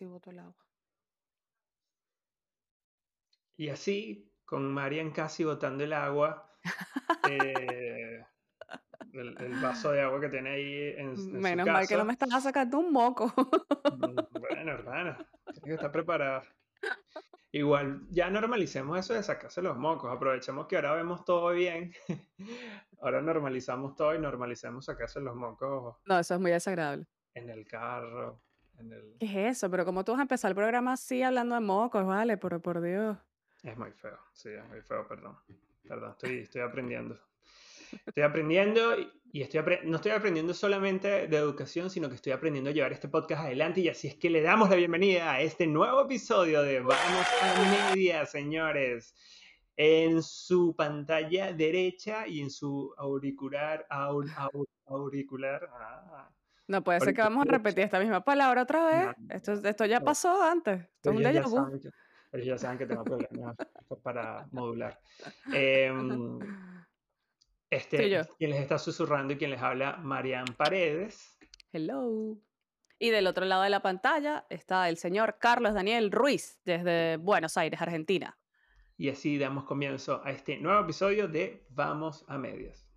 casi boto el agua. Y así, con Marian casi botando el agua, eh, el, vaso de agua que tiene ahí en, en Menos mal que no me estás sacando un moco. Mm, bueno, hermano, tienes que estar preparado. Igual, ya normalicemos eso de sacarse los mocos. Aprovechemos que ahora vemos todo bien. ahora normalizamos todo y normalicemos sacarse los mocos. No, eso es muy desagradable. En el carro. En el... ¿Qué es eso? Pero ¿cómo tú vas a empezar el programa así hablando de mocos? Vale, por, por Dios. Es muy feo, sí, es muy feo, perdón. Perdón, estoy, estoy aprendiendo. Estoy aprendiendo y estoy no estoy aprendiendo solamente de educación, sino que estoy aprendiendo a llevar este podcast adelante y así es que le damos la bienvenida a este nuevo episodio de Vamos a Media, señores. En su pantalla derecha y en su auricular, auricular. Ah, no puede ser que vamos a repetir esta misma palabra otra vez. esto, esto ya pasó antes. Esto es un déjà vu. Ellos ya saben que tengo problemas para modular. Em, este, quien les está susurrando y quien les habla, Marian Paredes. Hello. Y del otro lado de la pantalla está el señor Carlos Daniel Ruiz, desde Buenos Aires, Argentina. Y así damos comienzo a este nuevo episodio de Vamos a Medias.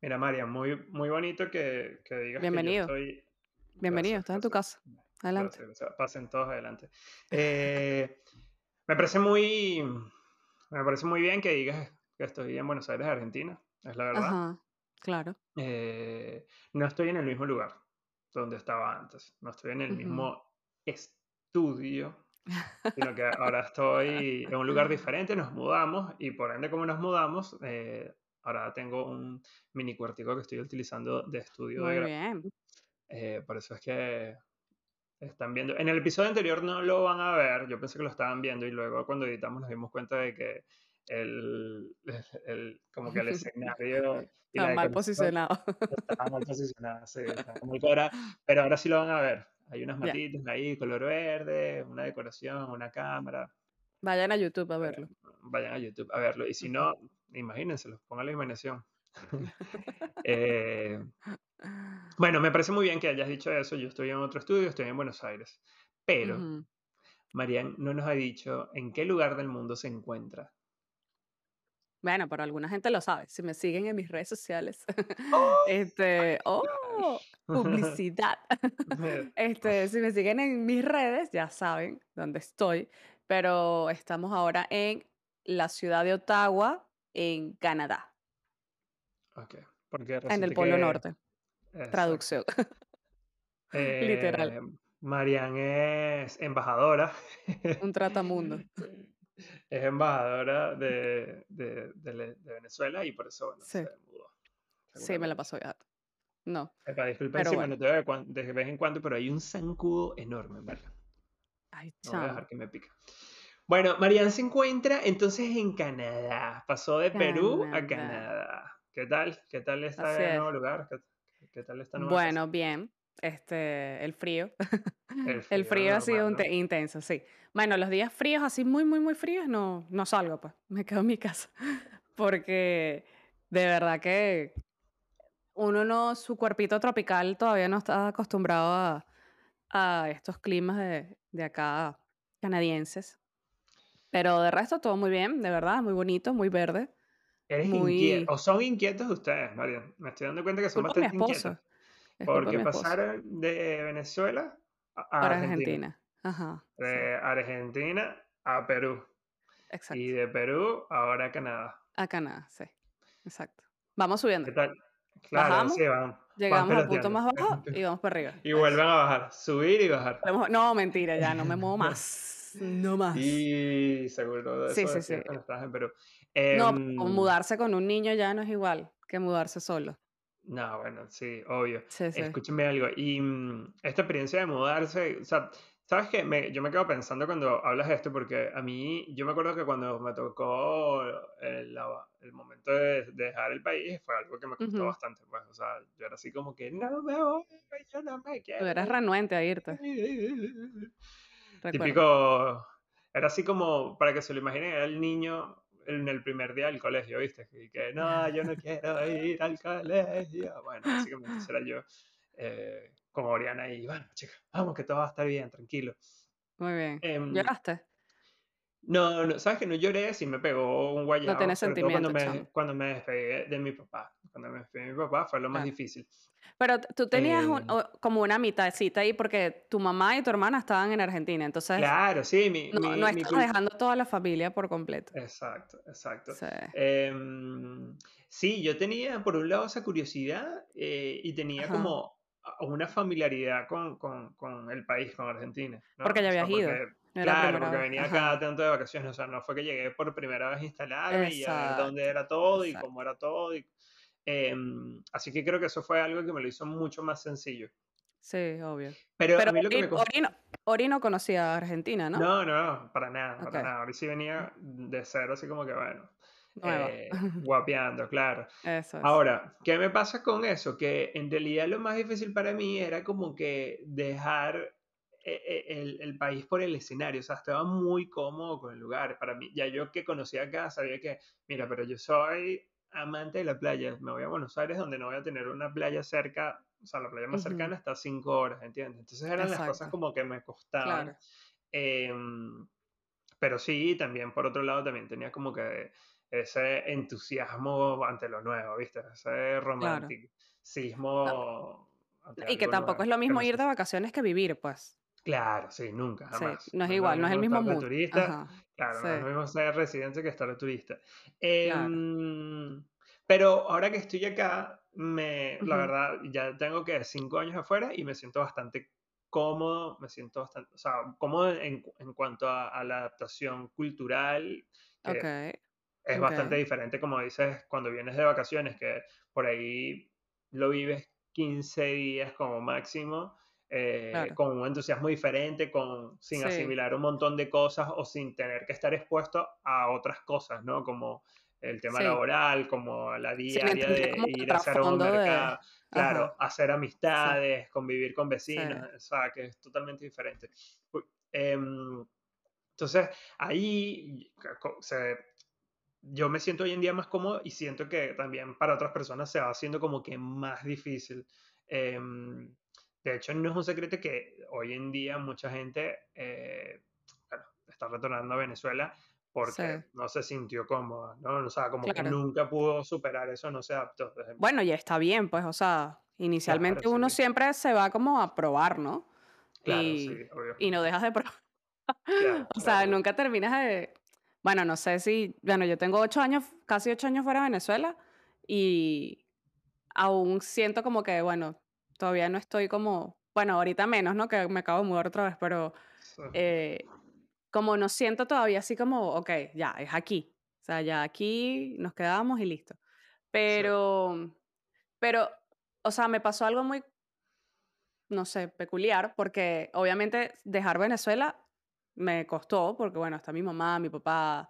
Mira, María, muy, muy bonito que, que digas Bienvenido. que yo estoy... Bienvenido, estás en tu casa. Adelante. pasen todos adelante. Eh, me parece muy... Me parece muy bien que digas que estoy en Buenos Aires, Argentina. Es la verdad. Ajá, claro. Eh, no estoy en el mismo lugar donde estaba antes. No estoy en el mismo estudio sino que ahora estoy en un lugar diferente, nos mudamos y por ende como nos mudamos, eh, Ahora tengo un mini cuartico que estoy utilizando de estudio. Muy bien. Eh, por eso es que están viendo. En el episodio anterior no lo van a ver, yo pensé que lo estaban viendo y luego cuando editamos nos dimos cuenta de que el, el como que el escenario... Está mal posicionado. Está mal posicionado, sí. pero ahora sí lo van a ver. Hay unas matitas ahí, color verde, una decoración, una cámara. Vayan a YouTube a verlo. Vayan a YouTube a verlo. Y si no, imagínenselo, pongan la imaginación. Eh, bueno, me parece muy bien que hayas dicho eso. Yo estoy en otro estudio, estoy en Buenos Aires. Pero, Marian no nos ha dicho en qué lugar del mundo se encuentra. Bueno, pero alguna gente lo sabe. Si me siguen en mis redes sociales. este, oh, publicidad. este, si me siguen en mis redes, ya saben dónde estoy. Pero estamos ahora en la ciudad de Ottawa, en Canadá. Ok. Porque en el Polo Norte. Traducción. Literal. Eh, Marian es embajadora. Un tratamundo. es embajadora de, de, de, Venezuela y por eso sí. se mudó. Sí, me la pasó ya. No. Epa, disculpen si bueno. veo de vez en cuando, pero hay un zancudo enorme, ¿verdad? Ay, no voy a dejar que me pique. Bueno, Marianne se encuentra entonces en Canadá. Pasó de Perú a Canadá. ¿Qué tal? ¿Qué tal está el nuevo lugar? ¿Qué, tal está Bueno, bien. Este, el frío. El frío, ha sido intenso, sí. Bueno, los días fríos, así muy, muy, muy fríos, no, no salgo, pues. Me quedo en mi casa. Porque de verdad que uno no, su cuerpito tropical todavía no está acostumbrado a, a estos climas de, de acá canadienses. Pero de resto todo muy bien, de verdad, muy bonito, muy verde. ¿Eres inquieto? ¿O son inquietos ustedes, María? Me estoy dando cuenta que son bastante inquietos. Porque pasaron de Venezuela a Argentina. Ajá, de Argentina a Perú. Exacto. Y de Perú ahora a Canadá. A Canadá, sí. Exacto. Vamos subiendo. ¿Qué tal? Claro, sí, vamos. Llegamos al punto más bajo y vamos para arriba. Y vuelven a bajar, subir y bajar. No, mentira, ya no me muevo más. No más. Y seguro de sí, sí, sí. Pero, no, em, mudarse con un niño ya no es igual que mudarse solo. No, bueno, sí, obvio. Sí, sí. Escúchame algo. Y mm, esta experiencia de mudarse, o sea, ¿sabes qué? Me, yo me quedo pensando cuando hablas de esto, porque a mí, yo me acuerdo que cuando me tocó el, el momento de, dejar el país, fue algo que me costó bastante, pues, o sea, yo era así como que, no me voy, yo no me quiero. Tú eras renuente a irte. Típico era así como, para que se lo imaginen, era el niño en el primer día del colegio, ¿viste? Y que no, yo no quiero ir al colegio. Bueno, básicamente era yo eh, con Oriana y bueno, chicas, vamos que todo va a estar bien, tranquilo. Muy bien. Em, ¿Lloraste? No, no, sabes que no lloré, sí me pegó un guayabo. No tenés sentimiento. Cuando me, cuando me despegué de mi papá. Cuando me despegué de mi papá fue lo más difícil. Pero tú tenías em. como una mitadcita ahí porque tu mamá y tu hermana estaban en Argentina, entonces... Claro, sí, mi... No, no estás dejando toda la familia por completo. Exacto, exacto. Sí, em, sí yo tenía por un lado esa curiosidad eh, y tenía como una familiaridad con, con, con, el país, con Argentina. Porque ya habías ido. Claro, porque venía cada tanto de vacaciones, o sea, no fue que llegué por primera vez a instalarme y a ver dónde era todo y cómo era todo. Y, em, así que creo que eso fue algo que me lo hizo mucho más sencillo. Sí, obvio. Pero, a mí lo que me Ori, no, conocía a Argentina, ¿no? No, no, para nada, para nada. Ori sí venía de cero, así como que bueno. Eh, guapeando, claro. Eso Ahora, ¿qué me pasa con eso? Que en realidad lo más difícil para mí era como que dejar e, e, el, el, país por el escenario, o sea, estaba muy cómodo con el lugar. Para mí, ya yo que conocía acá, sabía que, mira, pero yo soy amante de la playa, me voy a Buenos Aires donde no voy a tener una playa cerca, o sea, la playa más cercana está a cinco horas, ¿entiendes? Entonces eran las cosas como que me costaban. Em, pero sí, también por otro lado, también tenía como que ese entusiasmo ante lo nuevo, ¿viste? Ese romanticismo. Y que tampoco es lo mismo ir de vacaciones que vivir, pues. Claro, sí, nunca, jamás. no es igual, no es el mismo mood. turista, claro, no es lo mismo ser residente que estar de turista. Em, pero ahora que estoy acá, me, la verdad, ya tengo que cinco años afuera y me siento bastante cómodo, me siento bastante, o sea, cómodo en, en cuanto a, la adaptación cultural. Es bastante diferente, como dices, cuando vienes de vacaciones, que por ahí lo vives 15 días como máximo eh, con un entusiasmo diferente, con, sin asimilar un montón de cosas o sin tener que estar expuesto a otras cosas, ¿no? Como el tema laboral, como la diaria de ir a hacer un mercado, claro, hacer amistades, convivir con vecinos, o sea, que es totalmente diferente. Em, entonces, ahí yo me siento hoy en día más cómodo y siento que también para otras personas se va haciendo como que más difícil. Eh, de hecho, no es un secreto que hoy en día mucha gente eh, está retornando a Venezuela porque no se sintió cómoda, ¿no? O sea, como que nunca pudo superar eso, no se adaptó. Bueno, y está bien, pues, o sea, inicialmente uno siempre se va como a probar, ¿no? Claro, y, sí, y no dejas de probar. o sea, nunca terminas de... Bueno, no sé si... Bueno, yo tengo ocho años, casi ocho años fuera de Venezuela y aún siento como que, bueno, todavía no estoy como, bueno, ahorita menos, ¿no? Que me acabo de mudar otra vez, pero eh, como no siento todavía así como, ok, ya, es aquí. O sea, ya aquí nos quedamos y listo. Pero, pero, o sea, me pasó algo muy, no sé, peculiar, porque obviamente dejar Venezuela me costó, porque bueno, está mi mamá, mi papá,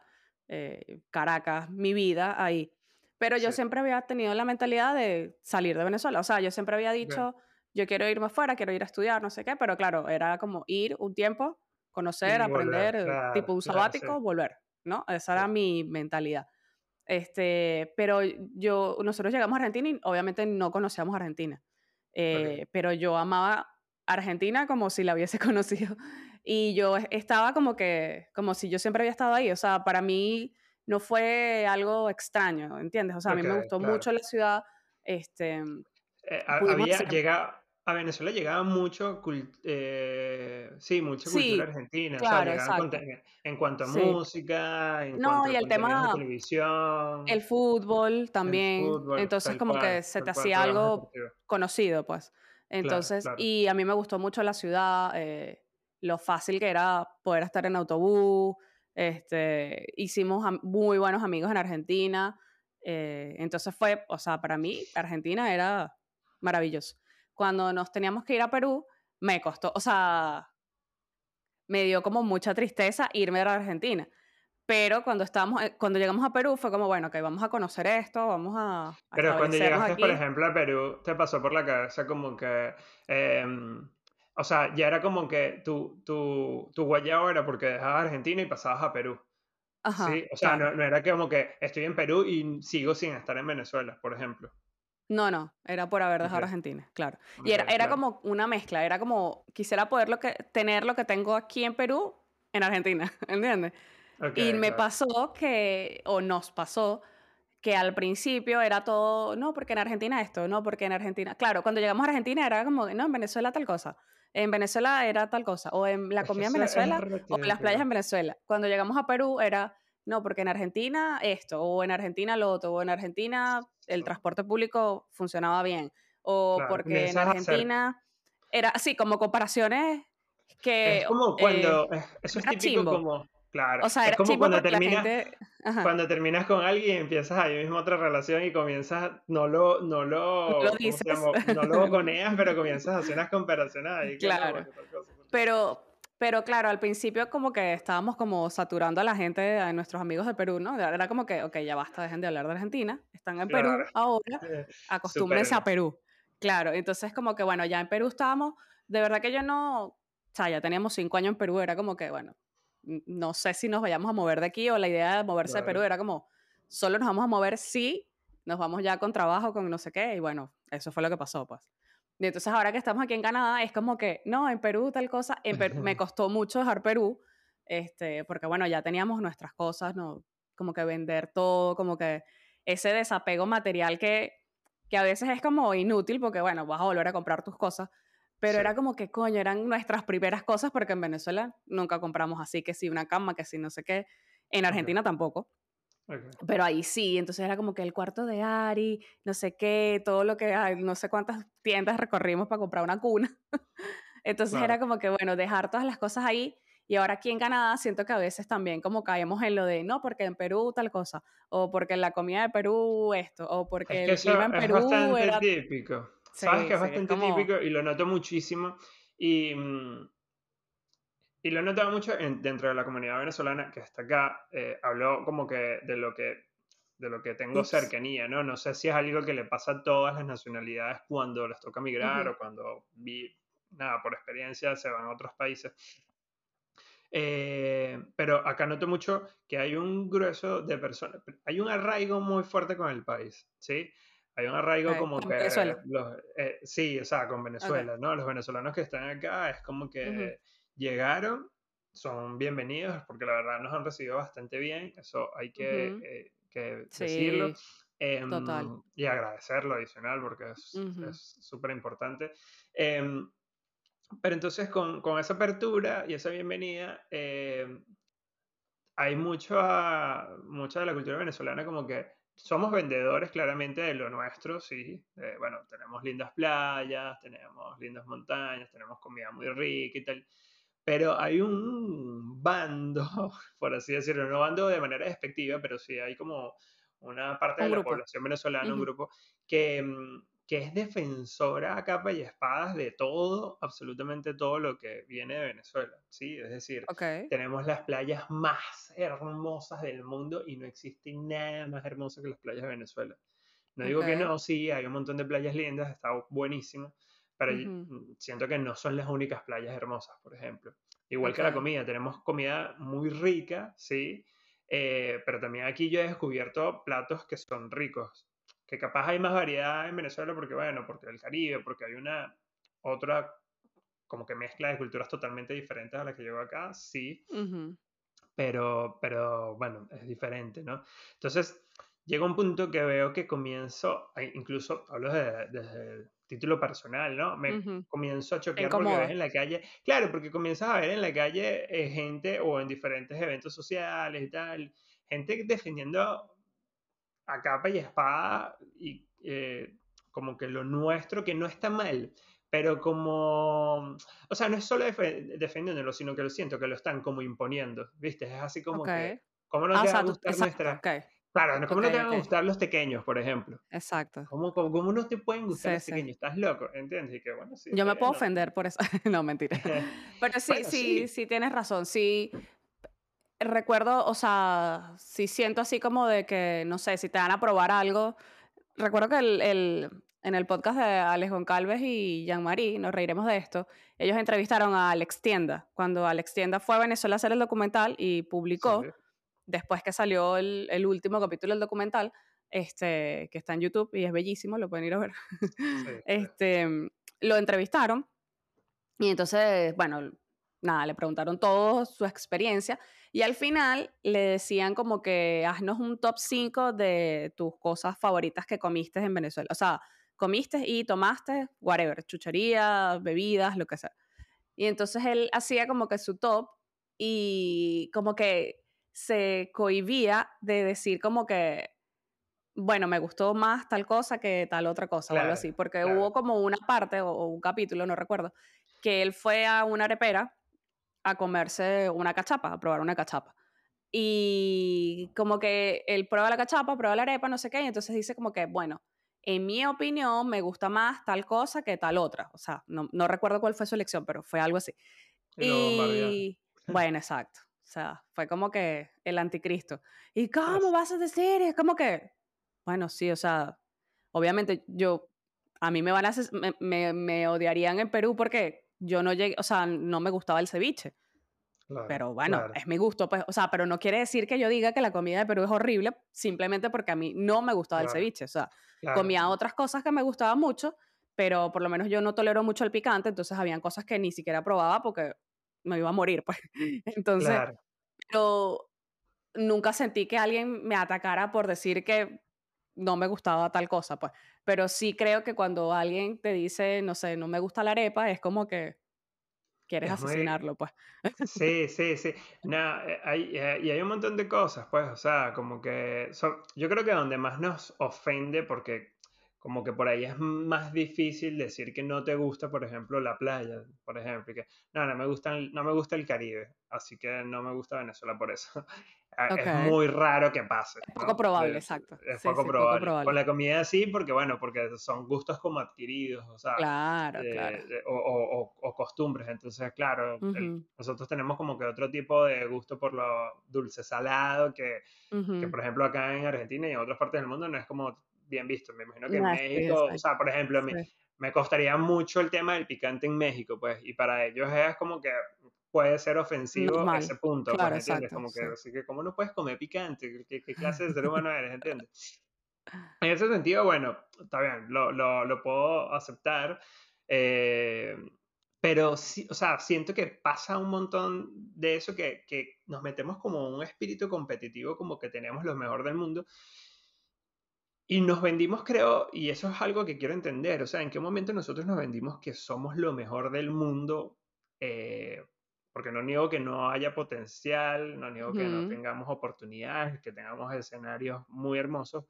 eh, Caracas, mi vida ahí. Pero yo siempre había tenido la mentalidad de salir de Venezuela. O sea, yo siempre había dicho, yo quiero irme afuera, quiero ir a estudiar, no sé qué, pero claro, era como ir un tiempo, conocer, aprender, tipo un sabático, volver, ¿no? Esa era mi mentalidad. Este, pero yo, nosotros llegamos a Argentina y obviamente no conocíamos Argentina. Eh, pero yo amaba Argentina como si la hubiese conocido. Y yo estaba como que, como si yo siempre había estado ahí. O sea, para mí no fue algo extraño, ¿entiendes? O sea, a mí me gustó mucho la ciudad. Este, eh, había, llega, a Venezuela llegaba mucho, eh, sí, mucha cultura argentina, claro, o sea, en, cuanto a música, en no, cuanto y el tema, televisión, el fútbol también, entonces como que se te hacía algo conocido, pues. Entonces, y a mí me gustó mucho la ciudad, eh, lo fácil que era poder estar en autobús, este, hicimos muy buenos amigos en Argentina. Eh, entonces fue, o sea, para mí Argentina era maravilloso. Cuando nos teníamos que ir a Perú, me costó, o sea, me dio como mucha tristeza irme a Argentina. Pero cuando estábamos, eh, cuando llegamos a Perú fue como, bueno, que vamos a conocer esto, vamos a... Pero cuando llegaste, por ejemplo, a Perú, te pasó por la cabeza como que... Em, o sea, ya era como que tu, tu, tu guayao era porque dejabas Argentina y pasabas a Perú. Ajá, Sí, o sea, claro. no, no era como que estoy en Perú y sigo sin estar en Venezuela, por ejemplo. No, no, era por haber dejado Ok, Argentina, claro. Y era, era claro. como una mezcla, era como, quisiera poder lo que, tener lo que tengo aquí en Perú, en Argentina, ¿entiendes? Y me claro. pasó que, o nos pasó, que al principio era todo, no, porque en Argentina esto, no, porque en Argentina, claro, cuando llegamos a Argentina era como, no, en Venezuela tal cosa, en Venezuela era tal cosa, o en la comida en Venezuela, o en las playas en Venezuela. Cuando llegamos a Perú era, no, porque en Argentina esto, o en Argentina lo otro, o en Argentina el transporte público funcionaba bien, o Claro, porque en. Argentina era así, como comparaciones que Es como eh, cuando. es- Eso es típico chimbo. como. Claro, O sea, es como cuando terminas. gente... Cuando terminas con alguien y empiezas ahí mismo otra relación y comienzas, no lo, no lo, lo ¿cómo se dices. No lo boconeas, pero comienzas a hacer unas comparaciones ahí Claro. Pero, pero claro, al principio como que estábamos como saturando a la gente, a nuestros amigos de Perú, ¿no? Era como que, ok, ya basta, dejen de hablar de Argentina, están en Perú Claro, ahora, eh, acostúmbrense a. Perú. Claro, entonces como que, bueno, ya en Perú estábamos, de verdad que yo no, o sea, ya teníamos cinco años en Perú, era como que, bueno, no sé si nos vayamos a mover de aquí o la idea de moverse de Perú Claro. era como, solo nos vamos a mover si nos vamos ya con trabajo, con no sé qué, y bueno, eso fue lo que pasó, pues. Y entonces ahora que estamos aquí en Canadá, es como que, no, en Perú tal cosa, en Perú, me costó mucho dejar Perú, este, porque bueno, ya teníamos nuestras cosas, ¿no? Como que vender todo, como que ese desapego material que, que a veces es como inútil, porque bueno, vas a volver a comprar tus cosas, pero Sí, era como que, coño, eran nuestras primeras cosas, porque en Venezuela nunca compramos así, que si una cama, que si no sé qué, en Argentina tampoco. ok. Pero ahí sí, entonces era como que el cuarto de Ari, no sé qué, todo lo que, no sé cuántas tiendas recorrimos para comprar una cuna. Entonces Claro. era como que, bueno, dejar todas las cosas ahí. Y ahora aquí en Canadá siento que a veces también como caemos en lo de, no, porque en Perú tal cosa, o porque en la comida de Perú esto, o Es porque que el clima en es Perú bastante era... típico. Sabes Sí, que es sí, es bastante como... típico y lo noto muchísimo. Y, mm, y lo he notado mucho en- dentro de la comunidad venezolana que está acá. eh, hablo como que de lo que de lo que tengo Ups. cercanía, ¿no? No sé si es algo que le pasa a todas las nacionalidades cuando les toca migrar Ujú, o cuando vi, nada, por experiencia se van a otros países. Eh, pero acá noto mucho que hay un grueso de personas, hay un arraigo muy fuerte con el país, ¿sí? Hay un arraigo ok, como Con que, Venezuela. los, eh, sí, o sea, con. Venezuela, ¿no? Los venezolanos que están acá es como que llegaron, son bienvenidos, porque la verdad nos han recibido bastante bien, eso hay que, ujú. eh, que decirlo. Sí, total. em, y agradecerlo adicional porque es Ujú, es súper importante. Em, pero entonces con, con esa apertura y esa bienvenida, eh, hay mucha, mucha de la cultura venezolana como que somos vendedores claramente de lo nuestro, sí. Eh, bueno, tenemos lindas playas, tenemos lindas montañas, tenemos comida muy rica y tal. Pero hay un bando, por así decirlo, no bando de manera despectiva, pero sí hay como una parte de Un la grupo. población venezolana, un Ujú, grupo, que, mm, que es defensora a capa y espadas de todo, absolutamente todo lo que viene de Venezuela, ¿sí? Es decir, tenemos las playas más hermosas del mundo y no existe nada más hermoso que las playas de Venezuela. No digo que no, sí, hay un montón de playas lindas, está buenísimo, pero mm, siento que no son las únicas playas hermosas, por ejemplo. Igual que la comida, tenemos comida muy rica, sí, eh, pero también aquí yo he descubierto platos que son ricos, que capaz hay más variedad en Venezuela porque, bueno, porque el Caribe, porque hay una otra como que mezcla de culturas totalmente diferentes a la que llegó acá, sí, ujú, pero, pero bueno, es diferente, ¿no? Entonces, llega un punto que veo que comienzo, incluso hablo de- desde el título personal, ¿no? Me ujú. comienzo a choquear porque ves en la calle, claro, porque comienzas a ver en la calle eh, gente o en diferentes eventos sociales y tal, gente defendiendo a capa y espada y eh, como que lo nuestro, que no está mal, pero como, o sea, no es solo defe- defendiéndolo, sino que lo siento, que lo están como imponiendo, ¿viste? Es así como Ok. que, ¿cómo no Ah, te va a gustar exacto, nuestra... ok, Claro, ¿cómo ok, no te van a gustar los pequeños, por ejemplo? Exacto. ¿Cómo, cómo, cómo no te pueden gustar Sí, los sí. pequeños? Estás loco, ¿entiendes? Y que bueno, sí, Yo me puedo no. ofender por eso. No, mentira. Pero sí, Bueno, sí, sí, sí tienes razón. Sí, recuerdo, o sea, sí siento así como de que, no sé, si te van a probar algo. Recuerdo que el, el- en el podcast de Alex Goncalves y Jean-Marie, nos reiremos de esto, ellos entrevistaron a Alex Tienda, cuando Alex Tienda fue a Venezuela a hacer el documental y publicó, después que salió el, el, último capítulo del documental, este, que está en YouTube y es bellísimo, lo pueden ir a ver, este, lo entrevistaron y entonces, bueno, nada, le preguntaron todo su experiencia y al final le decían como que haznos un top 5 de tus cosas favoritas que comiste en Venezuela. O sea, comiste y tomaste, whatever, chuchería, bebidas, lo que sea. Y entonces él hacía como que su top y como que se cohibía de decir como que, bueno, me gustó más tal cosa que tal otra cosa o algo así, porque hubo como una parte o, o, un capítulo, no recuerdo, que él fue a una arepera a comerse una cachapa, a probar una cachapa. Y como que él prueba la cachapa, prueba la arepa, no sé qué, y entonces dice como que, bueno, en mi opinión, me gusta más tal cosa que tal otra. O sea, no, no recuerdo cuál fue su elección, pero fue algo así. y bueno, exacto. O sea, fue como que el anticristo. ¿Y cómo vas a decir? Es como que, bueno, sí, o sea, obviamente yo, a mí me van a, me, me, odiarían en Perú porque yo no llegué, o sea, no me gustaba el ceviche. pero bueno, es mi gusto, pues, o sea, pero no quiere decir que yo diga que la comida de Perú es horrible simplemente porque a mí no me gustaba el ceviche, o sea, Comía otras cosas que me gustaban mucho, pero por lo menos yo no tolero mucho el picante, entonces habían cosas que ni siquiera probaba porque me iba a morir, pues. Entonces, pero nunca sentí que alguien me atacara por decir que no me gustaba tal cosa, pues. Pero sí creo que cuando alguien te dice, no sé, no me gusta la arepa, es como que quieres asesinarlo, pues. Sí, sí, sí. No, eh, hay, eh, y hay un montón de cosas, pues, o sea, como que yo creo que donde más nos ofende, porque como que por ahí es más difícil decir que no te gusta, por ejemplo, la playa, por ejemplo, que no, no me gusta, no me gusta el Caribe, así que no me gusta Venezuela por eso. Es muy raro que pase. Es poco probable, exacto. Es poco, probable. Con la comida sí, porque bueno, porque son gustos como adquiridos, o sea, claro, claro. o, o, costumbres. Entonces, claro, nosotros tenemos como que otro tipo de gusto por lo dulce salado, que, que por ejemplo acá en Argentina y en otras partes del mundo no es como bien visto. Me imagino que en México, o sea, por ejemplo, me, me costaría mucho el tema del picante en México, pues, y para ellos es como que puede ser ofensivo a ese punto, pues, claro, ¿entiendes? como que, así que, ¿cómo no puedes comer picante? ¿Qué, qué clase de ser humano eres? ¿Entiendes? En ese sentido, bueno, está bien, lo, lo, lo puedo aceptar, eh, pero sí, o sea, siento que pasa un montón de eso que, que nos metemos como un espíritu competitivo, como que tenemos lo mejor del mundo, y nos vendimos, creo, y eso es algo que quiero entender, o sea, ¿en qué momento nosotros nos vendimos que somos lo mejor del mundo? Eh, porque no niego que no haya potencial, no niego que no tengamos oportunidades, que tengamos escenarios muy hermosos,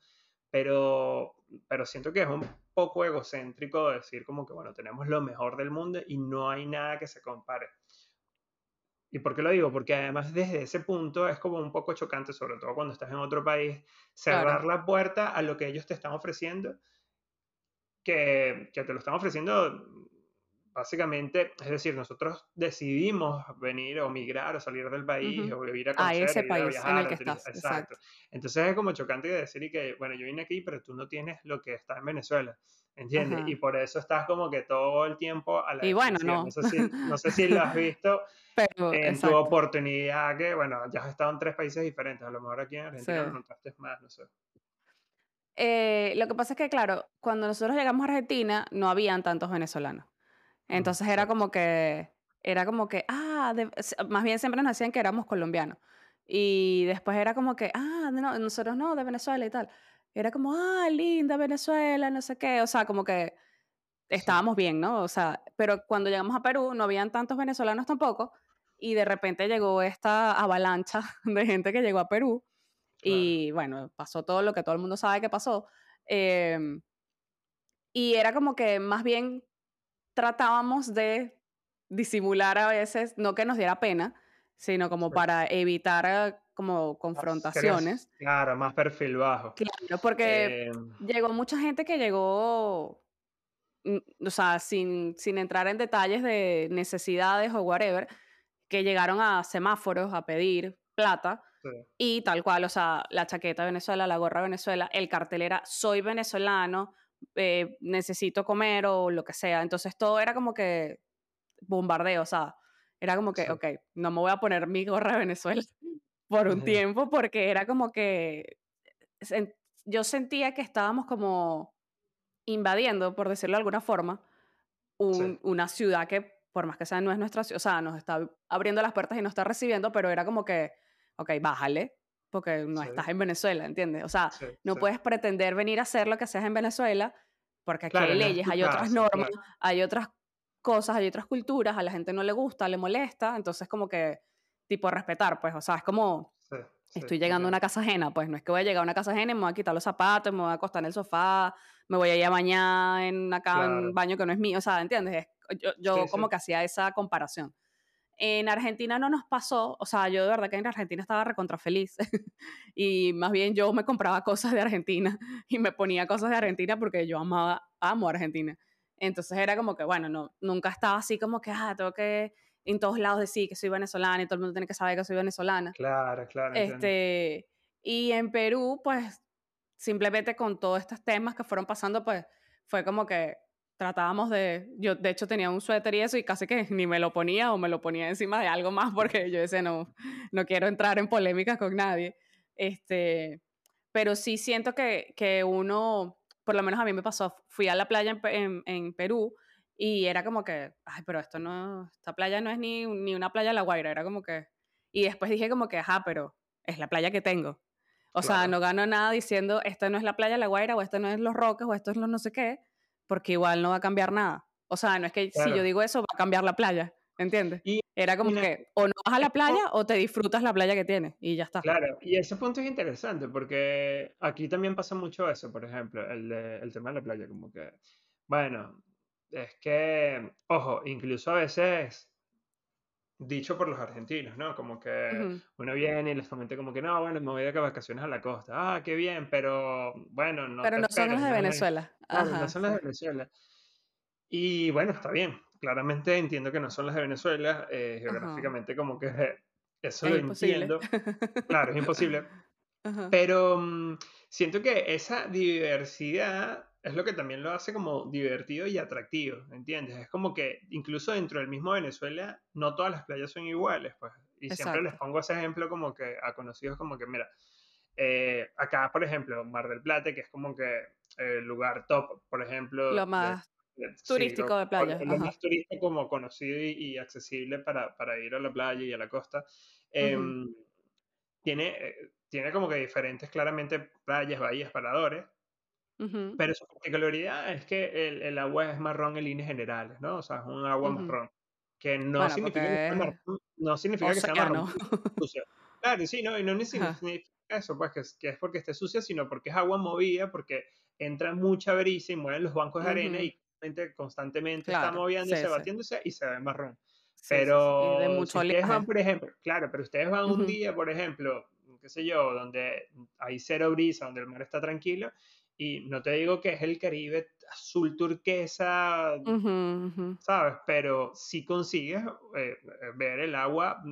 pero, pero siento que es un poco egocéntrico decir como que, bueno, tenemos lo mejor del mundo y no hay nada que se compare. ¿Y por qué lo digo? Porque además desde ese punto es como un poco chocante, sobre todo cuando estás en otro país, cerrar la puerta a lo que ellos te están ofreciendo, que, que te lo están ofreciendo básicamente, es decir, nosotros decidimos venir o migrar o salir del país o vivir a conocer, a ese país viajar, en el que estás. Exacto. Entonces es como chocante decir y que, bueno, yo vine aquí, pero tú no tienes lo que está en Venezuela. ¿Entiendes? Y por eso estás como que todo el tiempo a la Y bueno, no. No sé, si, no sé si lo has visto pero, en tu oportunidad, que bueno, ya has estado en tres países diferentes, a lo mejor aquí en Argentina sí. notaste más, no sé. Eh, lo que pasa es que, claro, cuando nosotros llegamos a Argentina no habían tantos venezolanos. Entonces era como que, era como que, ah, más bien siempre nos decían que éramos colombianos. Y después era como que, ah, no, nosotros no, de Venezuela y tal. Era como, ah, linda Venezuela, no sé qué. O sea, como que estábamos bien, ¿no? O sea, pero cuando llegamos a Perú no habían tantos venezolanos tampoco. Y de repente llegó esta avalancha de gente que llegó a Perú. Y bueno, pasó todo lo que todo el mundo sabe que pasó. Em, y era como que más bien tratábamos de disimular a veces, no que nos diera pena, sino como para evitar eh, como confrontaciones. Claro, más perfil bajo. Claro, porque em. llegó mucha gente que llegó, mm, o sea, sin, sin entrar en detalles de necesidades o whatever, que llegaron a semáforos a pedir plata. Y tal cual, o sea, la chaqueta Venezuela, la gorra Venezuela, el cartel era soy venezolano, eh, necesito comer o lo que sea. Entonces todo era como que bombardeo, o sea, era como que, ok, no me voy a poner mi gorra de Venezuela por un tiempo porque era como que yo sentía que estábamos como invadiendo, por decirlo de alguna forma, una ciudad que por más que sea no es nuestra ciudad, o sea, nos está abriendo las puertas y nos está recibiendo, pero era como que, ok, bájale, porque no estás en Venezuela, ¿entiendes? O sea, no puedes pretender venir a hacer lo que seas en Venezuela, porque aquí hay leyes, hay otras normas, hay otras cosas, hay otras culturas, a la gente no le gusta, le molesta, entonces como que, tipo, respetar, pues, o sea, es como, estoy llegando a una casa ajena, pues no es que voy a llegar a una casa ajena y me voy a quitar los zapatos, me voy a acostar en el sofá, me voy a ir a bañar en, acá, un baño que no es mío, o sea, ¿entiendes? Yo, yo como que hacía esa comparación. En Argentina no nos pasó, o sea, yo de verdad que en Argentina estaba recontra feliz y más bien yo me compraba cosas de Argentina y me ponía cosas de Argentina porque yo amaba, amo Argentina. Entonces era como que, bueno, no, nunca estaba así como que, ah, tengo que en todos lados decir que soy venezolana y todo el mundo tiene que saber que soy venezolana. Claro, claro. Este, y en Perú, pues, simplemente con todos estos temas que fueron pasando, pues, fue como que tratábamos de, yo de hecho tenía un suéter y eso y casi que ni me lo ponía o me lo ponía encima de algo más porque yo decía, no, no quiero entrar en polémicas con nadie. Este, pero sí siento que, que uno por lo menos a mí me pasó, fui a la playa en, en, Perú y era como que, ay, pero esto no, esta playa no es ni, ni una playa de La Guaira, era como que, y después dije como que, ajá, pero es la playa que tengo. O sea, no gano nada diciendo, esta no es la playa de La Guaira, o esto no es Los Roques, o esto es los no sé qué, porque igual no va a cambiar nada. O sea, no es que si yo digo eso, va a cambiar la playa. ¿entiendes? Y, Era como que o no vas a la playa o te disfrutas la playa que tienes y ya está. Claro, y ese punto es interesante porque aquí también pasa mucho eso, por ejemplo, el, el tema de la playa, como que, bueno, es que, ojo, incluso a veces dicho por los argentinos, ¿no? Como que uno viene y les comenta como que no, bueno, me voy de vacaciones a la costa. Ah, qué bien, pero bueno, no. Pero no son las de Venezuela. no son las de Venezuela. Y bueno, está bien, claramente entiendo que no son las de Venezuela, eh, geográficamente como que eso lo entiendo. Claro, es imposible. Pero mm, siento que esa diversidad es lo que también lo hace como divertido y atractivo, ¿entiendes? Es como que incluso dentro del mismo Venezuela no todas las playas son iguales, pues. Y siempre les pongo ese ejemplo como que a conocidos como que, mira, eh, acá, por ejemplo, Mar del Plata, que es como que el lugar top, por ejemplo. Lo más turístico de playa. Lo más turístico como conocido y, accesible para, para, ir a la playa y a la costa. Em, tiene, eh, tiene como que diferentes, claramente, playas, bahías, paradores. Pero su particularidad es que el, el, agua es marrón en líneas generales, ¿no? O sea, es un agua marrón. Que no significa, que, sea marrón, no significa que sea marrón. Claro, sí, no, y no significa eso, pues que, que, es porque esté sucia, sino porque es agua movida, porque entra mucha brisa y mueven los bancos de arena y constantemente está moviéndose, batiéndose y se ve marrón. pero si ustedes van, por ejemplo, claro, pero ustedes van un día, por ejemplo, qué sé yo, donde hay cero brisa, donde el mar está tranquilo, y no te digo que es el Caribe azul turquesa, ¿sabes? Pero si consigues eh, ver el agua,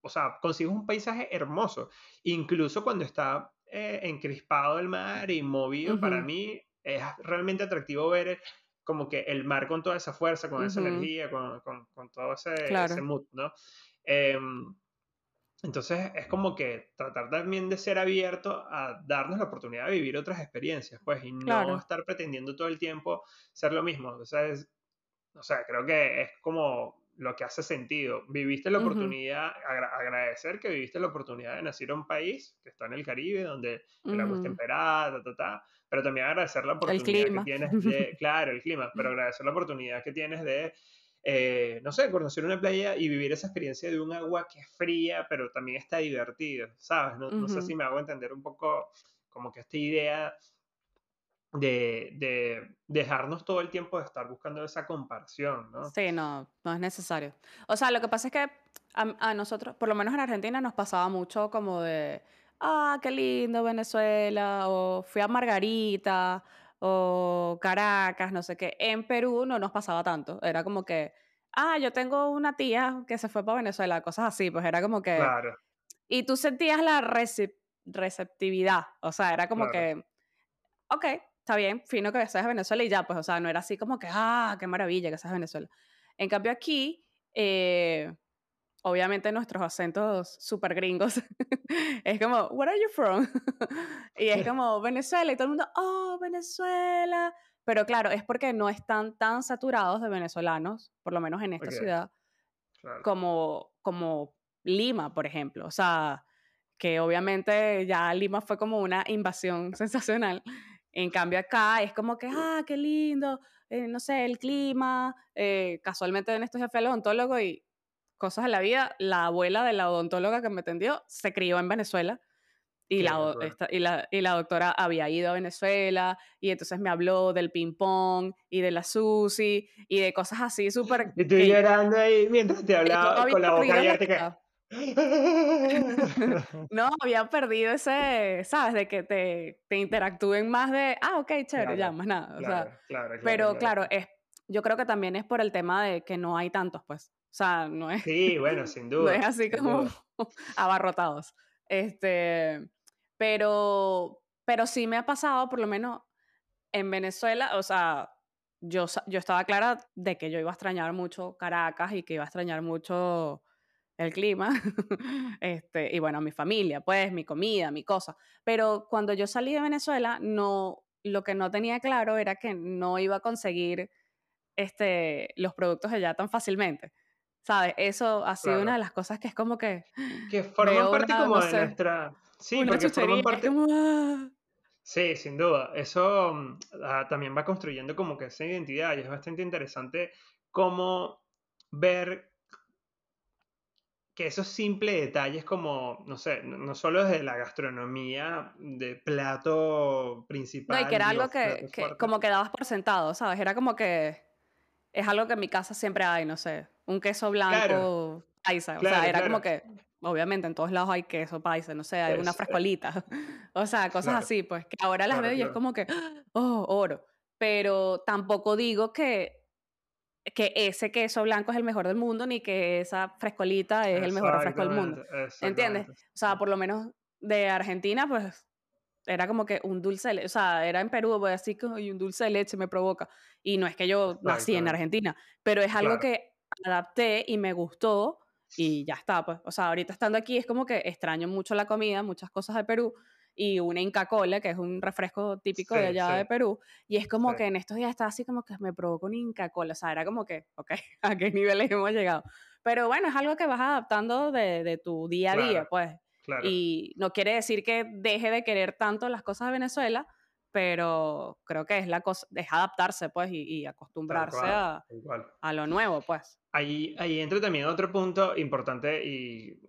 o sea, consigues un paisaje hermoso, incluso cuando está eh, encrispado el mar y movido, para mí es realmente atractivo ver como que el mar con toda esa fuerza, con esa energía, con, con, con, todo ese, ese mood, ¿no? Em, entonces es como que tratar también de ser abierto a darnos la oportunidad de vivir otras experiencias, pues, y no estar pretendiendo todo el tiempo ser lo mismo. O sea, o sea, creo que es como lo que hace sentido. Viviste la oportunidad, agradecer que viviste la oportunidad de nacer en un país que está en el Caribe, donde el agua es temperada, ta, ta, ta, pero también agradecer la oportunidad que tienes de, claro, el clima, pero agradecer la oportunidad que tienes de, eh, no sé, conocer una playa y vivir esa experiencia de un agua que es fría, pero también está divertido, ¿sabes? No, no sé si me hago entender un poco como que esta idea de, de, dejarnos todo el tiempo de estar buscando esa comparación, ¿no? Sí, no, no es necesario. O sea, lo que pasa es que a, a nosotros, por lo menos en Argentina, nos pasaba mucho como de ah, qué lindo Venezuela, o fui a Margarita, o Caracas, no sé qué. En Perú no nos pasaba tanto, era como que, ah, yo tengo una tía que se fue para Venezuela, cosas así, pues era como que... Claro. Y tú sentías la receptividad, o sea, era como que, ok, está bien, fino que seas de Venezuela y ya, pues, o sea, no era así como que, ah, qué maravilla que seas de Venezuela. En cambio aquí, eh, obviamente nuestros acentos súper gringos, es como, where are you from? y es como, Venezuela, y todo el mundo, oh, Venezuela. Pero claro, es porque no están tan saturados de venezolanos, por lo menos en esta ciudad, como, como Lima, por ejemplo. O sea, que obviamente ya Lima fue como una invasión sensacional. En cambio acá es como que, ah, qué lindo, eh, no sé, el clima. Eh, casualmente en estos fui al odontólogo y cosas de la vida, la abuela de la odontóloga que me atendió se crió en Venezuela. Y la, y, la, y la, doctora había ido a Venezuela y entonces me habló del ping-pong y de la sushi y de cosas así súper... Y tú llorando ahí mientras te hablaba con la boca abierta. no, había perdido ese, ¿sabes? De que te, te interactúen más de, ah, ok, chévere, ya, más nada. claro, pero claro, es, yo creo que también es por el tema de que no hay tantos, pues. O sea, no es. Sí, bueno, sin duda. No es así como abarrotados. Este, pero, pero sí me ha pasado, por lo menos en Venezuela, o sea, yo, yo estaba clara de que yo iba a extrañar mucho Caracas y que iba a extrañar mucho el clima, este, y bueno, mi familia, pues, mi comida, mi cosa. Pero cuando yo salí de Venezuela, no, lo que no tenía claro era que no iba a conseguir este, los productos allá tan fácilmente. ¿Sabes? Eso ha sido una de las cosas que es como que... Que forman parte como de nuestra... Sí, porque forman parte... Sí, sin duda. Eso mm, ah, también va construyendo como que esa identidad y es bastante interesante cómo ver que esos simples detalles como, no sé, no solo desde la gastronomía, de plato principal. No, y que era algo que, como que dabas por sentado, ¿sabes? Era como que es algo que en mi casa siempre hay, no sé, un queso blanco paisa. o sea, era como que, obviamente en todos lados hay queso paisa, no sé, hay una frescolita. o sea, cosas así, pues que ahora las veo y es como que, oh, oro. Pero tampoco digo que que ese queso blanco es el mejor del mundo, ni que esa frescolita es el mejor refresco del mundo. ¿Entiendes? O sea, por lo menos de Argentina, pues era como que un dulce de leche, o sea, era en Perú, pues así como un dulce de leche me provoca. Y no es que yo nací en Argentina, pero es algo que adapté y me gustó y ya está, pues. O sea, ahorita estando aquí es como que extraño mucho la comida, muchas cosas de Perú, y una Inca Cola, que es un refresco típico de allá de Perú, y es como que en estos días está así como que me provocó una Inca Cola, o sea, era como que, ok, ¿a qué niveles hemos llegado? Pero bueno, es algo que vas adaptando de, de tu día a día, pues. Y no quiere decir que deje de querer tanto las cosas de Venezuela, pero creo que es la cosa, es adaptarse, pues, y, acostumbrarse a, a, lo nuevo, pues. Ahí, ahí entra también otro punto importante y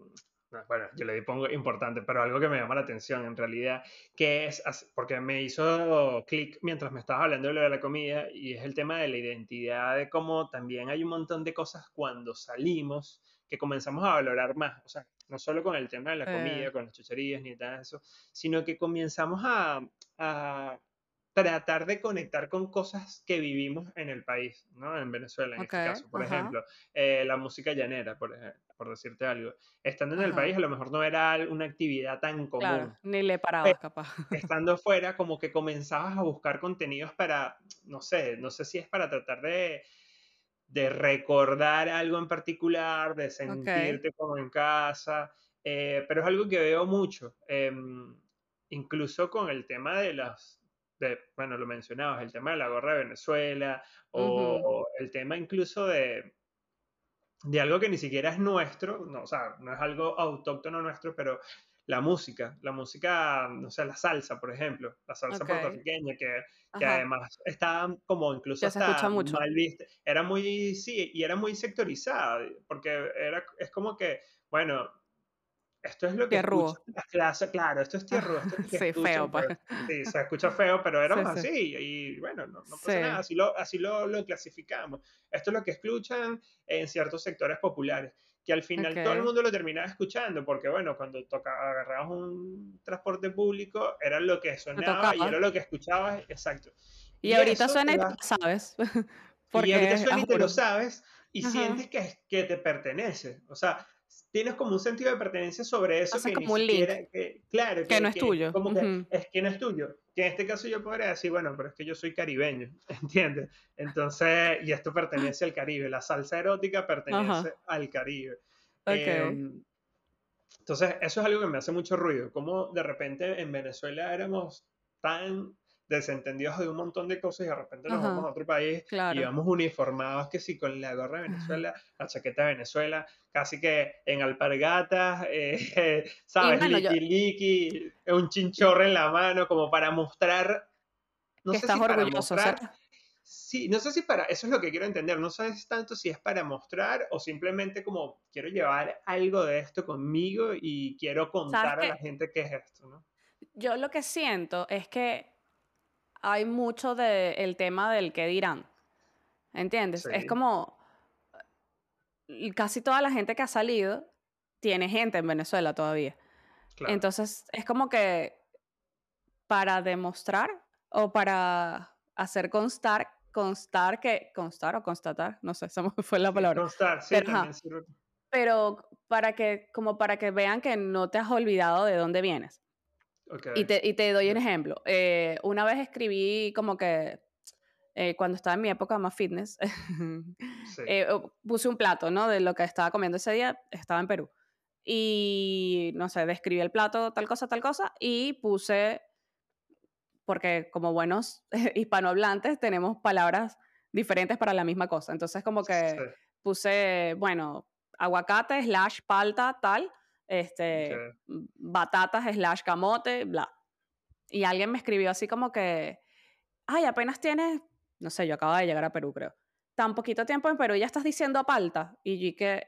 bueno, yo le pongo importante, pero algo que me llama la atención en realidad, que es, porque me hizo clic mientras me estabas hablando de lo de la comida, y es el tema de la identidad, de cómo también hay un montón de cosas cuando salimos que comenzamos a valorar más, o sea, no solo con el tema de la comida, con las chucherías ni nada de eso, sino que comenzamos a, a tratar de conectar con cosas que vivimos en el país, ¿no? En Venezuela, en este caso, por ejemplo, eh, la música llanera, por, por, decirte algo. Estando en el país, a lo mejor no era una actividad tan común. Claro, ni le parabas, capaz. Estando fuera, como que comenzabas a buscar contenidos para, no sé, no sé si es para tratar de, de recordar algo en particular, de sentirte como en casa, eh, pero es algo que veo mucho, em, incluso con el tema de las bueno, lo mencionabas, el tema de la gorra de Venezuela o, el tema incluso de, de algo que ni siquiera es nuestro, no, o sea, no es algo autóctono nuestro, pero la música, la música, no sé, la salsa, por ejemplo, la salsa puertorriqueña, que, que además está como incluso está mal vista, era muy, sí, y era muy sectorizada, porque era, es como que, bueno, esto es lo que escucha la clase, claro, esto es tierra, esto es sí, feo, pues. Sí, se escucha feo, pero era así, y bueno, no, no pasa nada, así, lo, así lo, lo, clasificamos. Esto es lo que escuchan en ciertos sectores populares, que al final todo el mundo lo terminaba escuchando, porque bueno, cuando toca, agarrabas un transporte público, era lo que sonaba y era lo que escuchabas, exacto. Y, ahorita suena y lo sabes. Porque, y ahorita suena y te lo sabes, y sientes que, que te pertenece, o sea, tienes como un sentido de pertenencia sobre eso Haces que como ni un link. siquiera, que, claro, Que no es tuyo. como que Ujú. es que no es tuyo. Que en este caso yo podría decir, bueno, pero es que yo soy caribeño, ¿entiendes? Entonces, y esto pertenece al Caribe, la salsa erótica pertenece al Caribe. Em, entonces, eso es algo que me hace mucho ruido. Como de repente en Venezuela éramos tan desentendidos de un montón de cosas y de repente nos Ajá. vamos a otro país Claro. y vamos uniformados que sí, con la gorra de Venezuela, la chaqueta de Venezuela, casi que en alpargatas, eh, ¿sabes? bueno, Liki liki, un chinchorro en la mano, como para mostrar. No que sé estás si para orgulloso, mostrar, ¿cierto? Sí, no sé si para, eso es lo que quiero entender, no sé tanto si es para mostrar o simplemente como quiero llevar algo de esto conmigo y quiero contar a la gente qué es esto, ¿no? Yo lo que siento es que hay mucho del tema del qué dirán. ¿Entiendes? Es Sí. como casi toda la gente que ha salido tiene gente en Venezuela todavía. Claro. Entonces es como que para demostrar o para hacer constar, constar que, constar o constatar, no sé, se me fue la Sí, palabra. constar, sí, Pero, también sirve. Pero para que, como para que vean que no te has olvidado de dónde vienes. Ok, Y te, y te doy un ejemplo. Eh, una vez escribí como que eh, cuando estaba en mi época más fitness, sí, eh, puse un plato, ¿no? De lo que estaba comiendo ese día, estaba en Perú. Y, no sé, describí el plato, tal cosa, tal cosa, y puse, porque como buenos hispanohablantes tenemos palabras diferentes para la misma cosa. Entonces como que sí, puse, bueno, aguacate slash palta, tal, este, ok, m- batatas slash camote, bla. Y alguien me escribió así como que, ay, apenas tienes, no sé, yo acabo de llegar a Perú, creo. Tan poquito tiempo en Perú ya estás diciendo palta. Y yo que,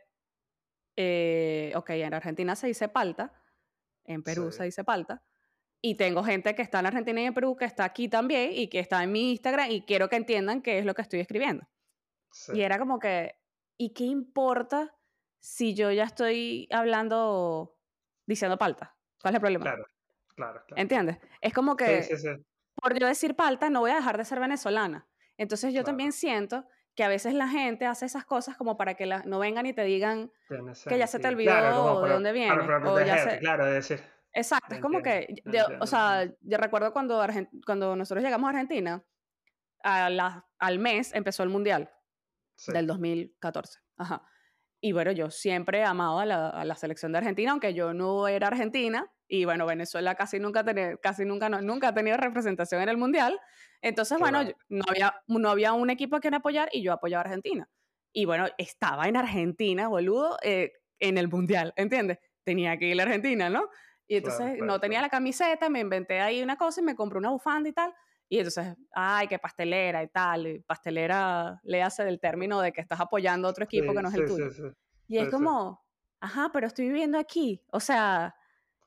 eh, ok, en Argentina se dice palta, en Perú Sí. se dice palta. Y tengo gente que está en Argentina y en Perú que está aquí también y que está en mi Instagram y quiero que entiendan qué es lo que estoy escribiendo. sí, Y era como que, ¿y qué importa si yo ya estoy hablando, diciendo palta? ¿Cuál es el problema? claro, claro, claro. ¿Entiendes? Es como que sí, sí, por yo decir palta no voy a dejar de ser venezolana. Entonces yo Claro. también siento que a veces la gente hace esas cosas como para que la- no vengan y te digan, que ya se te sentido. Claro, olvidó de para- dónde para- vienes, Para, o ya se- claro, de decir, exacto, es como que, yo- entiendo, o sea, yo recuerdo cuando, Argen- cuando nosotros llegamos a Argentina, a la- al mes empezó el Mundial. del 2014. Ajá. Y bueno, yo siempre he amado a la, a la selección de Argentina, aunque yo no era argentina. Y bueno, Venezuela casi nunca, tiene, casi nunca, no- nunca ha tenido representación en el Mundial. Entonces, bueno, Claro. yo- no, había, no había un equipo a quien apoyar y yo apoyaba a Argentina. Y bueno, estaba en Argentina, boludo, eh, en el Mundial, ¿entiendes? Tenía que ir a Argentina, ¿no? Y Claro, entonces claro, no tenía claro. la camiseta, me inventé ahí una cosa y me compré una bufanda y tal. Y entonces, ay, qué pastelera y tal. y pastelera le hace del término de que estás apoyando a otro equipo Sí, que no es sí, el tuyo. sí. Y es como, ajá, pero estoy viviendo aquí. O sea,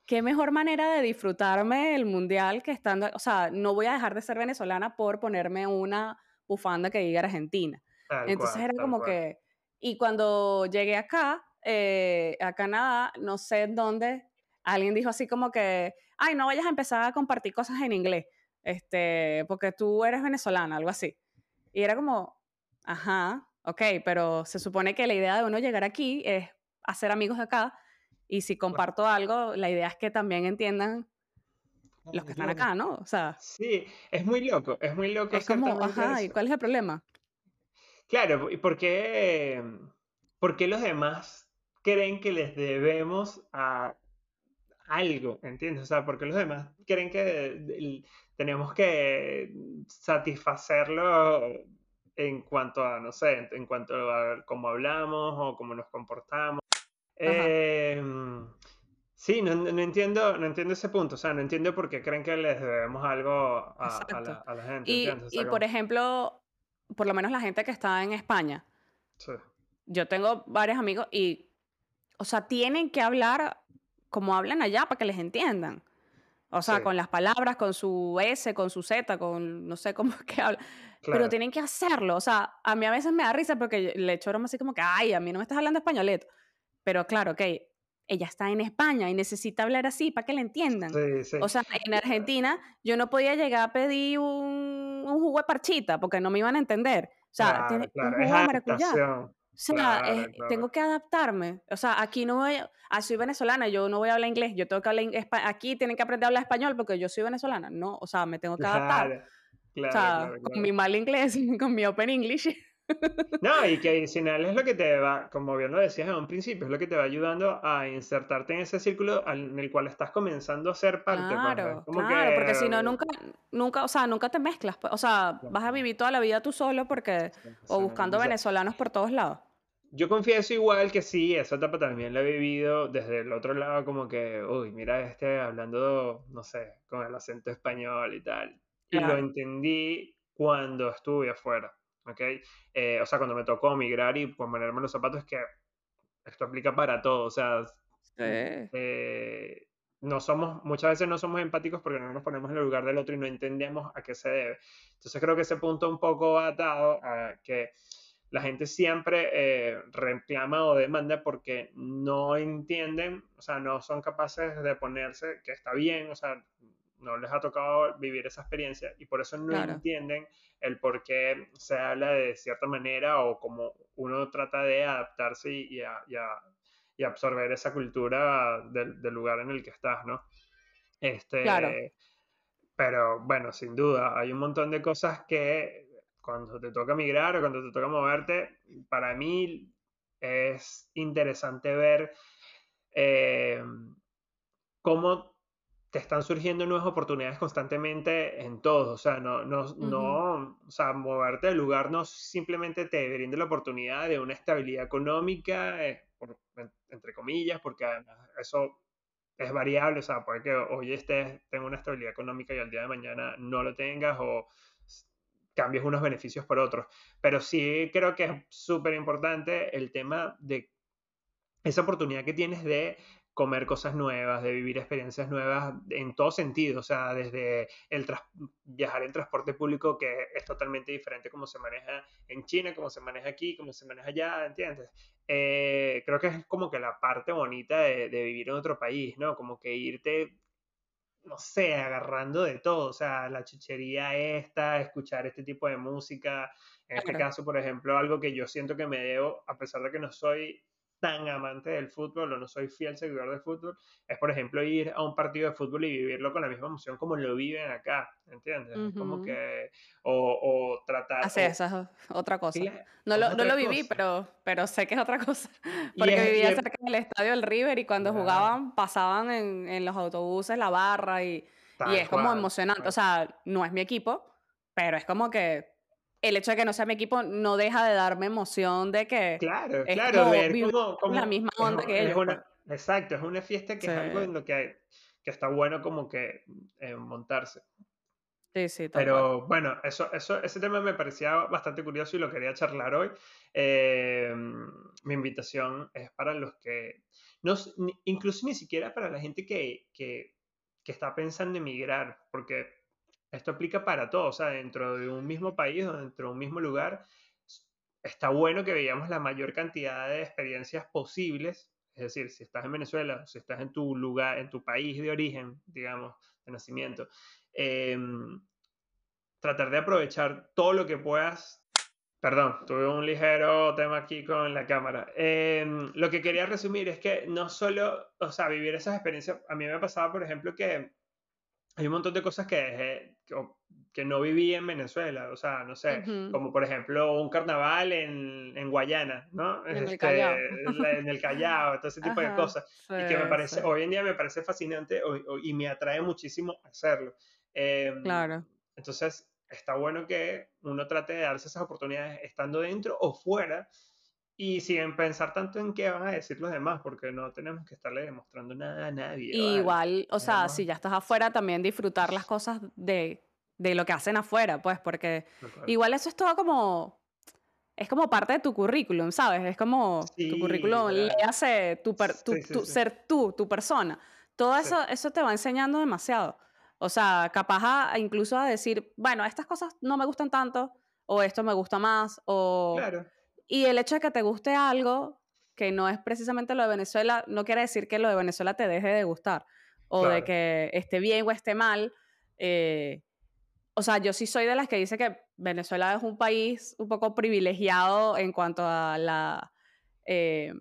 qué mejor manera de disfrutarme el mundial que estando, o sea, no voy a dejar de ser venezolana por ponerme una bufanda que diga Argentina. Tal Entonces cual, era como cual. que, y cuando llegué acá, eh, a Canadá, no sé en dónde, alguien dijo así como que, ay, no vayas a empezar a compartir cosas en inglés, este, porque tú eres venezolana, algo así. Y era como, ajá, ok, pero se supone que la idea de uno llegar aquí es hacer amigos de acá, y si comparto algo, la idea es que también entiendan los que están acá, ¿no? O sea, Sí, es muy loco, es muy loco es como, ajá, ¿y cuál es el problema? Claro, ¿y por qué, por qué los demás creen que les debemos a algo? ¿Entiendes? O sea, ¿por qué los demás creen que tenemos que satisfacerlo en cuanto a, no sé, en, cuanto a cómo hablamos o cómo nos comportamos? Em, sí, no, no entiendo, no entiendo ese punto, o sea, no entiendo por qué creen que les debemos algo a, a la, a la gente, Y. O sea, y por como- ejemplo, por lo menos la gente que está en España, sí, yo tengo varios amigos y, o sea, tienen que hablar como hablan allá para que les entiendan. O sea, Sí. con las palabras, con su S, con su Z, con no sé cómo es que hablan. claro, Pero tienen que hacerlo. O sea, a mí a veces me da risa porque le echo broma así como que, ay, a mí no me estás hablando españoleto. Pero claro, ok, ella está en España y necesita hablar así para que le entiendan. sí, sí. O sea, en Argentina yo no podía llegar a pedir un, un jugo de parchita porque no me iban a entender. O sea, Claro, tiene claro, un jugo de maracuyá. O sea, tengo que adaptarme. O sea, aquí no voy, ah, soy venezolana, yo no voy a hablar inglés, yo tengo que hablar aquí tienen que aprender a hablar español porque yo soy venezolana. No, o sea, me tengo que adaptar. Claro, o sea, con mi mal inglés, con mi open English. No, y que adicional es lo que te va, como bien lo decías en un principio, es lo que te va ayudando a insertarte en ese círculo en el cual estás comenzando a ser parte. Pues, claro, claro, porque si no, nunca, nunca, o sea, nunca te mezclas. Pues, o sea, vas a vivir toda la vida tú solo porque, o buscando venezolanos por todos lados. Yo confieso igual que sí, esa etapa también la he vivido desde el otro lado, como que, uy, mira este hablando, no sé, con el acento español y tal. Y lo entendí cuando estuve afuera. ¿Ok? Eh, o sea, cuando me tocó migrar y ponerme los zapatos, que esto aplica para todo, o sea, eh, no somos, muchas veces no somos empáticos porque no nos ponemos en el lugar del otro y no entendemos a qué se debe. Entonces creo que ese punto un poco atado a que la gente siempre eh, reclama o demanda porque no entienden, o sea, no son capaces de ponerse, que está bien, o sea, no les ha tocado vivir esa experiencia y por eso no entienden el por qué se habla de cierta manera o cómo uno trata de adaptarse y, y, absorber esa cultura del, lugar en el que estás, ¿no? Este, claro. Pero bueno, sin duda, hay un montón de cosas que cuando te toca migrar o cuando te toca moverte, para mí es interesante ver eh, cómo te están surgiendo nuevas oportunidades constantemente en todo. O sea, no, no, no, o sea, moverte del lugar no simplemente te brinda la oportunidad de una estabilidad económica, eh, entre comillas, porque eso es variable. O sea, puede que hoy estés, tenga una estabilidad económica y al día de mañana no lo tengas o cambies unos beneficios por otros. Pero sí creo que es súper importante el tema de esa oportunidad que tienes de comer cosas nuevas, de vivir experiencias nuevas en todo sentido, o sea, desde el viajar en transporte público, que es totalmente diferente como se maneja en China, como se maneja aquí, como se maneja allá, ¿entiendes? Eh, creo que es como que la parte bonita de, vivir en otro país, ¿no? Como que irte, no sé, agarrando de todo, o sea, la chuchería esta, escuchar este tipo de música, en este caso, por ejemplo, algo que yo siento que me debo, a pesar de que no soy tan amante del fútbol o no soy fiel seguidor del fútbol, es por ejemplo ir a un partido de fútbol y vivirlo con la misma emoción como lo viven acá, ¿entiendes? Como que, o, o tratar... Así, esa es otra cosa. no lo, no lo viví, pero, pero sé que es otra cosa. Porque vivía cerca del estadio del River y cuando jugaban pasaban en, en, los autobuses la barra y, y es como emocionante. O sea, no es mi equipo, pero es como que el hecho de que no sea mi equipo no deja de darme emoción de que claro, claro, ver como, la misma onda que ellos. Pues. exacto, es una fiesta que es algo en lo que, que está bueno como que eh, montarse. Sí, sí, Pero bueno, eso, eso, ese tema me parecía bastante curioso y lo quería charlar hoy. Eh, mi invitación es para los que, no, incluso ni siquiera para la gente que, que, que está pensando en emigrar, porque esto aplica para todo, o sea, dentro de un mismo país o dentro de un mismo lugar, está bueno que veamos la mayor cantidad de experiencias posibles, es decir, si estás en Venezuela, si estás en tu lugar, en tu país de origen, digamos, de nacimiento, em, tratar de aprovechar todo lo que puedas. Perdón, tuve un ligero tema aquí con la cámara. Em, lo que quería resumir es que no solo, o sea, vivir esas experiencias, a mí me pasaba, por ejemplo, que hay un montón de cosas que, que, no viví en Venezuela, o sea, no sé, como por ejemplo un carnaval en, en Guayana, ¿no? En el este, Callao. en el Callao, todo ese tipo de cosas. y que me parece, hoy en día me parece fascinante y me atrae muchísimo hacerlo. Em, claro. Entonces, está bueno que uno trate de darse esas oportunidades estando dentro o fuera y sin pensar tanto en qué van a decir los demás, porque no tenemos que estarle demostrando nada a nadie. igual, o sea, si ya estás afuera, también disfrutar las cosas de, de lo que hacen afuera, pues, porque igual eso es todo como, es como parte de tu currículum, ¿sabes? Es como tu currículum le hace tu, ser tú, tu persona. Todo eso, eso te va enseñando demasiado. O sea, capaz incluso a decir, bueno, estas cosas no me gustan tanto, o esto me gusta más, o... Claro y el hecho de que te guste algo que no es precisamente lo de Venezuela, no quiere decir que lo de Venezuela te deje de gustar o de que esté bien o esté mal. Eh, o sea, yo sí soy de las que dice que Venezuela es un país un poco privilegiado en cuanto a la eh,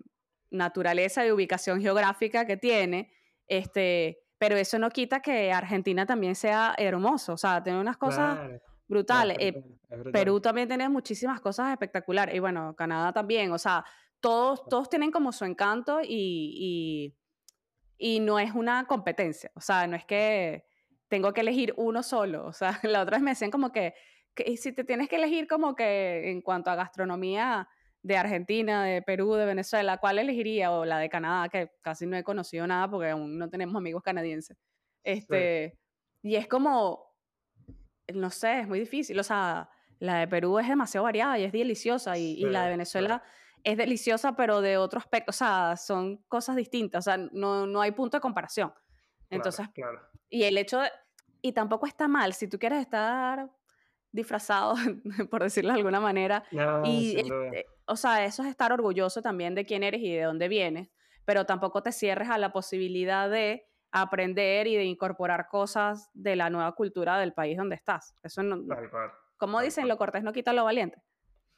naturaleza y ubicación geográfica que tiene, este, pero eso no quita que Argentina también sea hermoso, o sea, tiene unas cosas brutales. Eh, Perú también tiene muchísimas cosas espectaculares y bueno, Canadá también, o sea, todos, todos tienen como su encanto y, y, y no es una competencia, o sea, no es que tengo que elegir uno solo. O sea, la otra vez me decían como que, que, si te tienes que elegir como que en cuanto a gastronomía de Argentina, de Perú, de Venezuela, ¿cuál elegiría? O la de Canadá, que casi no he conocido nada porque aún no tenemos amigos canadienses. Este, Y es como, no sé, es muy difícil. O sea, la de Perú es demasiado variada y es deliciosa. Y, y la de Venezuela es deliciosa, pero de otro aspecto. O sea, son cosas distintas. O sea, no, no hay punto de comparación. Entonces, claro. y el hecho de, y tampoco está mal, si tú quieres estar disfrazado, por decirlo de alguna manera, y, este, o sea, eso es estar orgulloso también de quién eres y de dónde vienes, pero tampoco te cierres a la posibilidad de aprender y de incorporar cosas de la nueva cultura del país donde estás. Eso no, como dicen, lo cortés no quita lo valiente.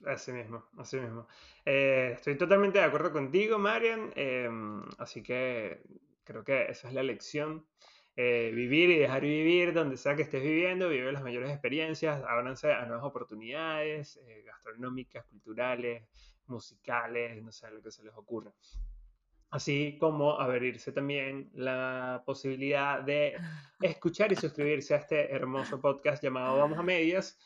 Así mismo, así mismo. Eh, estoy totalmente de acuerdo contigo, Marian. Em, así que Creo que esa es la lección. Eh, vivir y dejar vivir donde sea que estés viviendo, vive las mayores experiencias, ábranse a nuevas oportunidades eh, gastronómicas, culturales, musicales, no sé, lo que se les ocurra. Así como abrirse también la posibilidad de escuchar y suscribirse a este hermoso podcast llamado Vamos a Medias,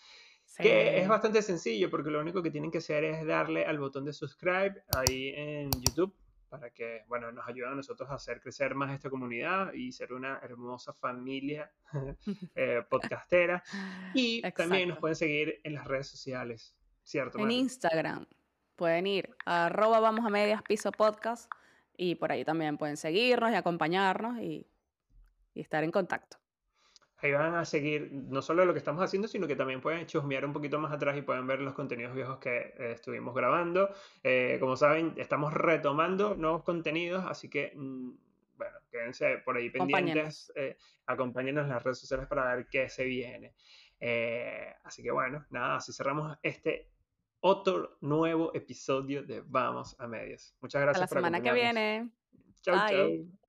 que es bastante sencillo porque lo único que tienen que hacer es darle al botón de subscribe ahí en YouTube para que, bueno, nos ayuden a nosotros a hacer crecer más esta comunidad y ser una hermosa familia eh, podcastera. Y también nos pueden seguir en las redes sociales, ¿cierto? En Instagram pueden ir a arroba vamos a medias piso podcast y por ahí también pueden seguirnos y acompañarnos y estar en contacto ahí van a seguir no solo lo que estamos haciendo, sino que también pueden chusmear un poquito más atrás y pueden ver los contenidos viejos que eh, estuvimos grabando. Eh, como saben, estamos retomando nuevos contenidos, así que, mm, bueno, quédense por ahí pendientes, eh, acompáñenos en las redes sociales para ver qué se viene. así que, bueno, nada, así cerramos este otro nuevo episodio de Vamos a Medias. Muchas gracias. A la por semana que viene. Chau, Bye. chau.